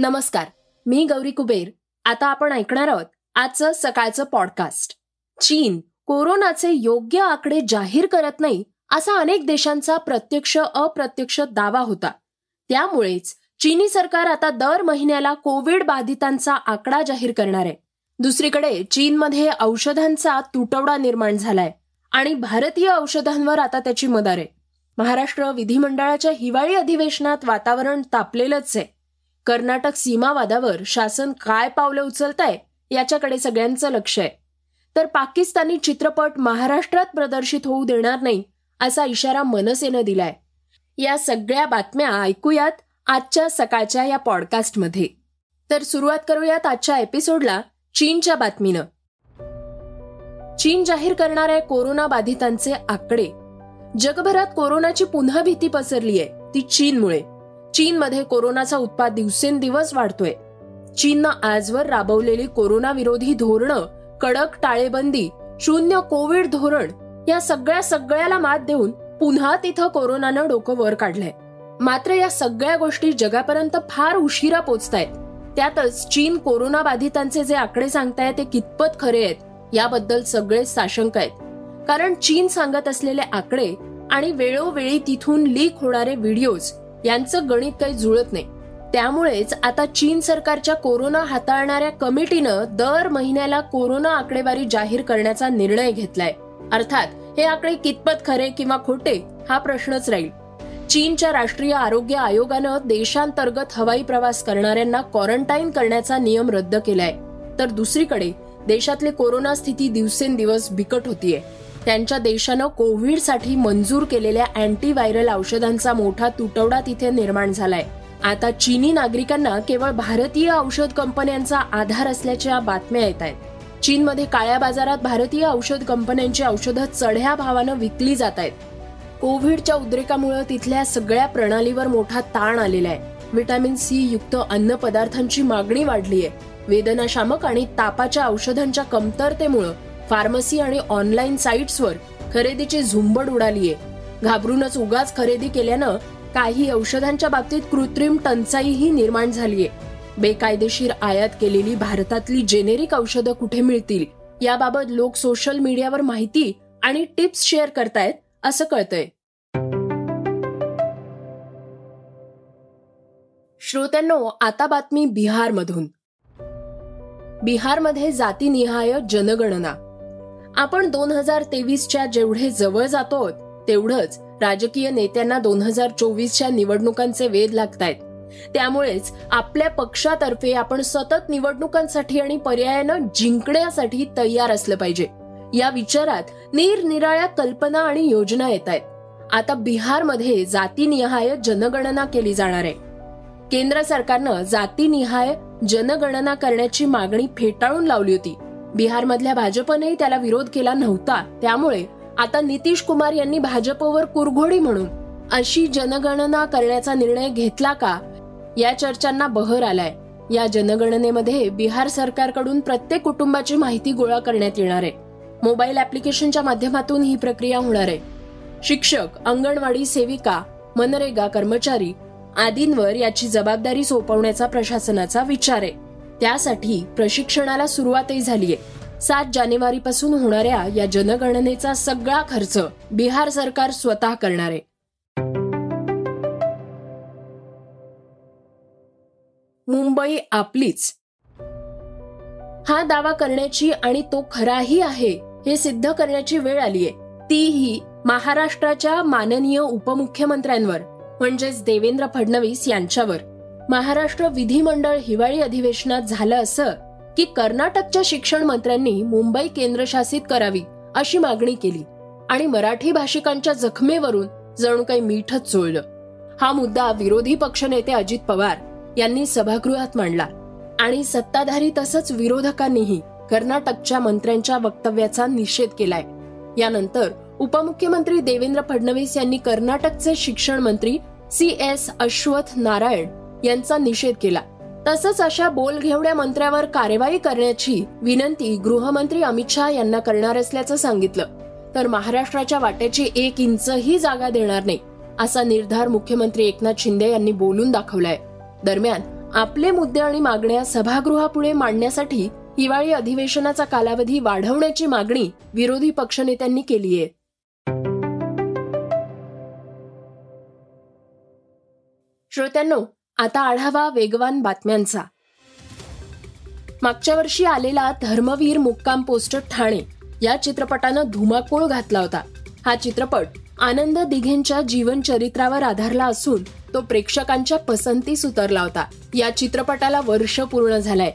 नमस्कार मी गौरी कुबेर. आता आपण ऐकणार आहोत आजचं सकाळचं पॉडकास्ट चीन कोरोनाचे योग्य आकडे जाहीर करत नाही असा अनेक देशांचा प्रत्यक्ष अप्रत्यक्ष दावा होता. त्यामुळेच चीनी सरकार आता दर महिन्याला कोविड बाधितांचा आकडा जाहीर करणार आहे. दुसरीकडे चीनमध्ये औषधांचा तुटवडा निर्माण झालाय आणि भारतीय औषधांवर आता त्याची मदार आहे. महाराष्ट्र विधिमंडळाच्या हिवाळी अधिवेशनात वातावरण तापलेलंच आहे. कर्नाटक सीमावादावर शासन काय पावलं उचलत याच्याकडे सगळ्यांचं लक्ष आहे. तर पाकिस्तानी चित्रपट महाराष्ट्रात प्रदर्शित होऊ देणार नाही असा इशारा मनसेनं दिलाय. या सगळ्या बातम्या ऐकूयात आजच्या सकाळच्या या पॉडकास्टमध्ये. तर सुरुवात करूयात आजच्या एपिसोडला चीनच्या बातमीनं. चीन जाहीर करणाऱ्या कोरोना बाधितांचे आकडे. जगभरात कोरोनाची पुन्हा भीती पसरली आहे ती चीनमुळे. चीनमध्ये कोरोनाचा उत्पाद दिवसेंदिवस वाढतोय. चीननं आजवर राबवलेली कोरोना विरोधी धोरणं कडक टाळेबंदी शून्य कोविड धोरण या सगळ्या सगळ्याला मात देऊन पुन्हा तिथं कोरोनानं डोकं वर काढलंय. मात्र या सगळ्या गोष्टी जगापर्यंत फार उशिरा पोचतायत. त्यातच चीन कोरोना बाधितांचे जे आकडे सांगतायत ते कितपत खरे आहेत याबद्दल सगळे साशंक आहेत. कारण चीन सांगत असलेले आकडे आणि वेळोवेळी तिथून लीक होणारे व्हिडिओज यांचं गणित काही जुळत नाही. त्यामुळेच आता चीन सरकारच्या कोरोना हाताळणाऱ्या कमिटीनं दर महिन्याला कोरोना आकडेवारी जाहीर करण्याचा निर्णय घेतलाय. अर्थात हे आकडे कितपत खरे किंवा खोटे हा प्रश्नच राहील. चीनच्या राष्ट्रीय आरोग्य आयोगानं देशांतर्गत हवाई प्रवास करणाऱ्यांना क्वारंटाईन करण्याचा नियम रद्द केलाय. तर दुसरीकडे देशातली कोरोना स्थिती दिवसेंदिवस बिकट होतीये. त्यांच्या देशानं कोविडसाठी मंजूर केलेल्या अँटीव्हायरल औषधांचा मोठा तुटवडा तिथे निर्माण झालाय. आता चीनी नागरिकांना केवळ भारतीय औषध कंपन्यांचा आधार असल्याच्या बातम्या येत आहेत. चीनमध्ये काळ्या बाजारात भारतीय औषध कंपन्यांची औषधं चढ्या भावानं विकली जात आहेत. कोविडच्या उद्रेकामुळे तिथल्या सगळ्या प्रणालीवर मोठा ताण आलेला आहे. विटॅमिन सी युक्त अन्न पदार्थांची मागणी वाढली आहे वेदनाशामक आणि तापाच्या औषधांच्या कमतरतेमुळे फार्मसी आणि ऑनलाईन साईट्सवर खरेदीची झुंबड उडालीये. घाबरूनच उगाच खरेदी केल्यानं काही औषधांच्या बाबतीत कृत्रिम टंचाईही निर्माण झालीये. बेकायदेशीर आयात केलेली भारतातली जेनेरिक औषधं कुठे मिळतील? याबाबत लोक सोशल मीडियावर माहिती आणि टिप्स शेअर करतायत असं कळतंय. श्रोत्यांनो आता बातमी बिहारमधून. बिहारमध्ये जातीनिहाय जनगणना. आपण दोन हजार तेवीसच्या जेवढे जवळ जातो तेवढंच राजकीय नेत्यांना दोन हजार चोवीसच्या निवडणुकांचे वेध लागतायत. त्यामुळेच आपल्या पक्षातर्फे आपण सतत निवडणुकांसाठी आणि पर्यायानं जिंकण्यासाठी तयार असलं पाहिजे. या विचारात निरनिराळ्या कल्पना आणि योजना येत आहेत आता बिहारमध्ये जातीनिहाय जनगणना केली जाणार आहे. केंद्र सरकारनं जातीनिहाय जनगणना करण्याची मागणी फेटाळून लावली होती. बिहारमधल्या भाजपनेही त्याला विरोध केला नव्हता. त्यामुळे आता नितीश कुमार यांनी भाजपवर कुरघोडी म्हणून अशी जनगणना करण्याचा निर्णय घेतला का? या चर्चांना बहर आलाय. या जनगणनेमध्ये बिहार सरकारकडून प्रत्येक कुटुंबाची माहिती गोळा करण्यात येणार आहे. मोबाईल ऍप्लिकेशनच्या माध्यमातून ही प्रक्रिया होणार आहे. शिक्षक अंगणवाडी सेविका मनरेगा कर्मचारी आदींवर याची जबाबदारी सोपवण्याचा प्रशासनाचा विचार आहे. त्यासाठी प्रशिक्षणाला सुरुवातही झालीय. सात जानेवारी पासून होणाऱ्या या जनगणनेचा सगळा खर्च बिहार सरकार स्वतः करणार. आहे मुंबई आपलीच. हा दावा करण्याची आणि तो खराही आहे हे सिद्ध करण्याची वेळ आलीये. तीही महाराष्ट्राच्या माननीय उपमुख्यमंत्र्यांवर म्हणजेच देवेंद्र फडणवीस यांच्यावर. महाराष्ट्र विधिमंडळ हिवाळी अधिवेशनात झालं असं की कर्नाटकच्या शिक्षण मंत्र्यांनी मुंबई केंद्रशासित करावी अशी मागणी केली. आणि मराठी भाषिकांच्या जखमेवरून जणू काही मीठच चोळलं. हा मुद्दा विरोधी पक्षनेते अजित पवार यांनी सभागृहात मांडला. आणि सत्ताधारी तसंच विरोधकांनीही कर्नाटकच्या मंत्र्यांच्या वक्तव्याचा निषेध केलाय. यानंतर उपमुख्यमंत्री देवेंद्र फडणवीस यांनी कर्नाटकचे शिक्षण मंत्री सी एस अश्वथ नारायण यांचा निषेध केला. तसंच अशा बोलघेवड्या मंत्र्यावर कार्यवाही करण्याची विनंती गृहमंत्री अमित शहा यांना करणार असल्याचं सांगितलं. तर महाराष्ट्राच्या वाट्याची एक इंचही जागा देणार नाही असा निर्धार मुख्यमंत्री एकनाथ शिंदे यांनी बोलून दाखवलाय. दरम्यान आपले मुद्दे आणि मागण्या सभागृहापुढे मांडण्यासाठी हिवाळी अधिवेशनाचा कालावधी वाढवण्याची मागणी विरोधी पक्षनेत्यांनी केली आहे. श्रोत्यांनो आता आढावा वेगवान बातम्यांचा. मागच्या वर्षी आलेला धर्मवीर मुक्काम पोस्ट ठाणे या चित्रपटानं धुमाकूळ घातला होता. हा चित्रपट आनंद दिघेंच्या जीवनचरित्रावर आधारला असून तो प्रेक्षकांच्या पसंतीस उतरला होता. या चित्रपटाला वर्ष पूर्ण झालंय.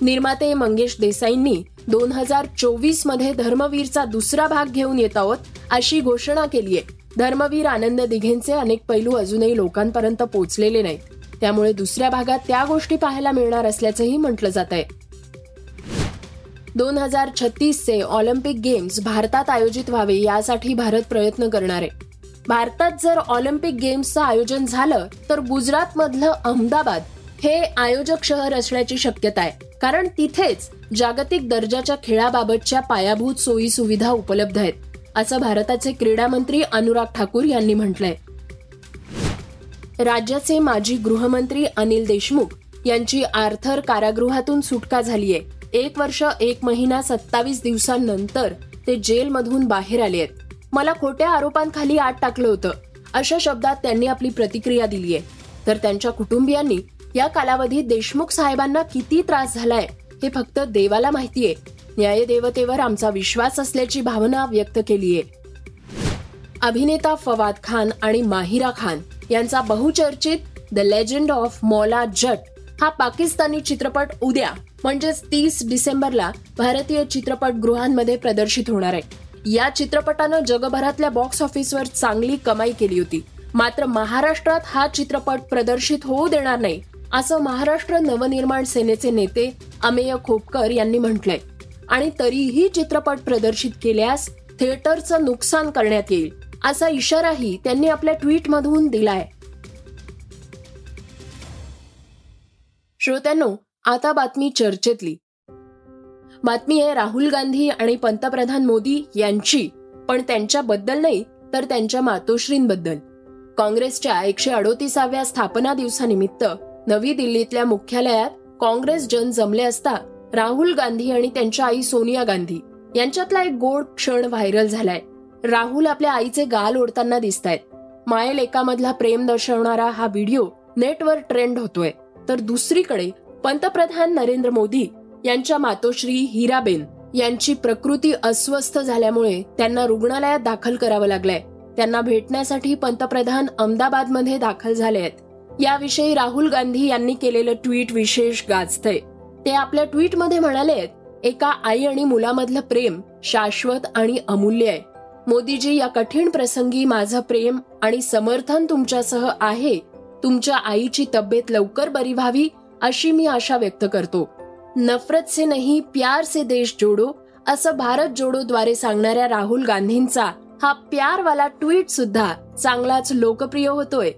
निर्माते मंगेश देसाईंनी दोन हजार चोवीसमध्ये धर्मवीरचा दुसरा भाग घेऊन येत आहोत अशी घोषणा केली आहे धर्मवीर आनंद दिघेंचे अनेक पैलू अजूनही लोकांपर्यंत पोहोचलेले नाहीत. त्यामुळे दुसऱ्या भागात त्या गोष्टी पाहायला मिळणार असल्याचंही म्हटलं जात आहे. दोन हजार छत्तीसचे ऑलिम्पिक गेम्स भारतात आयोजित व्हावे यासाठी भारत प्रयत्न करणार आहे. भारतात जर ऑलिम्पिक गेम्सचं आयोजन झालं तर गुजरातमधलं अहमदाबाद हे आयोजक शहर असण्याची शक्यता आहे. कारण तिथेच जागतिक दर्जाच्या खेळाबाबतच्या पायाभूत सोयी सुविधा उपलब्ध आहेत असं भारताचे क्रीडा मंत्री अनुराग ठाकूर यांनी म्हटलंय. राज्याचे माजी गृहमंत्री अनिल देशमुख यांची आर्थर कारागृहातून सुटका झालीय. एक वर्ष एक महिना सत्तावीस दिवसांनंतर ते जेलमधून बाहेर आले आहेत मला खोट्या आरोपांखाली आत टाकलं होतं. अशा शब्दात त्यांनी आपली प्रतिक्रिया दिली आहे तर त्यांच्या कुटुंबियांनी या कालावधीत देशमुख साहेबांना किती त्रास झालाय हे फक्त देवाला माहितीये. न्यायदेवतेवर आमचा विश्वास असल्याची भावना व्यक्त केलीय. अभिनेता फवाद खान आणि माहिरा खान यांचा बहुचर्चित the legend of Maula Jatt हा पाकिस्तानी चित्रपट उद्या म्हणजेच तीस डिसेंबरला भारतीय चित्रपटगृहांमध्ये प्रदर्शित होणार आहे. या चित्रपटानं जगभरातल्या बॉक्स ऑफिसवर चांगली कमाई केली होती. मात्र महाराष्ट्रात हा चित्रपट प्रदर्शित होऊ देणार नाही असं महाराष्ट्र नवनिर्माण सेनेचे नेते अमेय खोपकर यांनी म्हटलंय. आणि तरीही चित्रपट प्रदर्शित केल्यास थिएटरचं नुकसान करण्यात येईल. असा इशाराही त्यांनी आपल्या ट्विटमधून दिलाय. श्रोत्यांनो आता बातमी चर्चेतली. बातमी आहे राहुल गांधी आणि पंतप्रधान मोदी यांची पण त्यांच्याबद्दल नाही तर त्यांच्या मातोश्रींबद्दल. काँग्रेसच्या एकशे अडोतीसाव्या स्थापना दिवसानिमित्त नवी दिल्लीतल्या मुख्यालयात काँग्रेस जन जमले असता राहुल गांधी आणि त्यांच्या आई सोनिया गांधी यांच्यातला एक गोड क्षण व्हायरल झालाय. राहुल आपल्या आईचे गाल ओढताना दिसत आहेत मायल एकामधला प्रेम दर्शवणारा हा व्हिडिओ नेटवर ट्रेंड होतोय. तर दुसरीकडे पंतप्रधान नरेंद्र मोदी यांच्या मातोश्री हिराबेन यांची प्रकृती अस्वस्थ झाल्यामुळे त्यांना रुग्णालयात दाखल करावं लागलंय. त्यांना भेटण्यासाठी पंतप्रधान अहमदाबादमध्ये दाखल झाले आहेत. याविषयी राहुल गांधी यांनी केलेलं ट्विट विशेष गाजतंय. ते आपल्या ट्विटमध्ये म्हणाले आहेत एका आई आणि मुलामधलं प्रेम शाश्वत आणि अमूल्य आहे. मोदीजी या कठीण प्रसंगी माझं प्रेम आणि समर्थन तुमच्यासह आहे. तुमच्या आईची तब्येत लवकर बरी व्हावी अशी मी आशा व्यक्त करतो. नफरत से नाही प्यार से देश जोडो असं भारत जोडो द्वारे सांगणाऱ्या राहुल गांधींचा हा प्यारवाला ट्विट सुद्धा चांगलाच लोकप्रिय होतोय.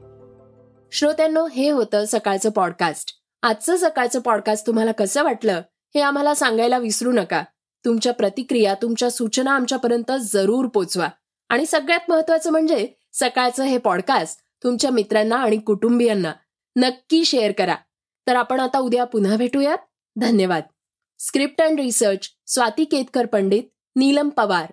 श्रोत्यांनो हे होतं सकाळचं पॉडकास्ट. आजचं सकाळचं पॉडकास्ट तुम्हाला कसं वाटलं हे आम्हाला सांगायला विसरू नका. तुमच्या प्रतिक्रिया तुमच्या सूचना आमच्यापर्यंत जरूर पोचवा. आणि सगळ्यात महत्वाचं म्हणजे सकाळचं हे पॉडकास्ट तुमच्या मित्रांना आणि कुटुंबियांना नक्की शेअर करा. तर आपण आता उद्या पुन्हा भेटूयात. धन्यवाद. Script and research Swati Ketkar Pandit Neelam Pawar.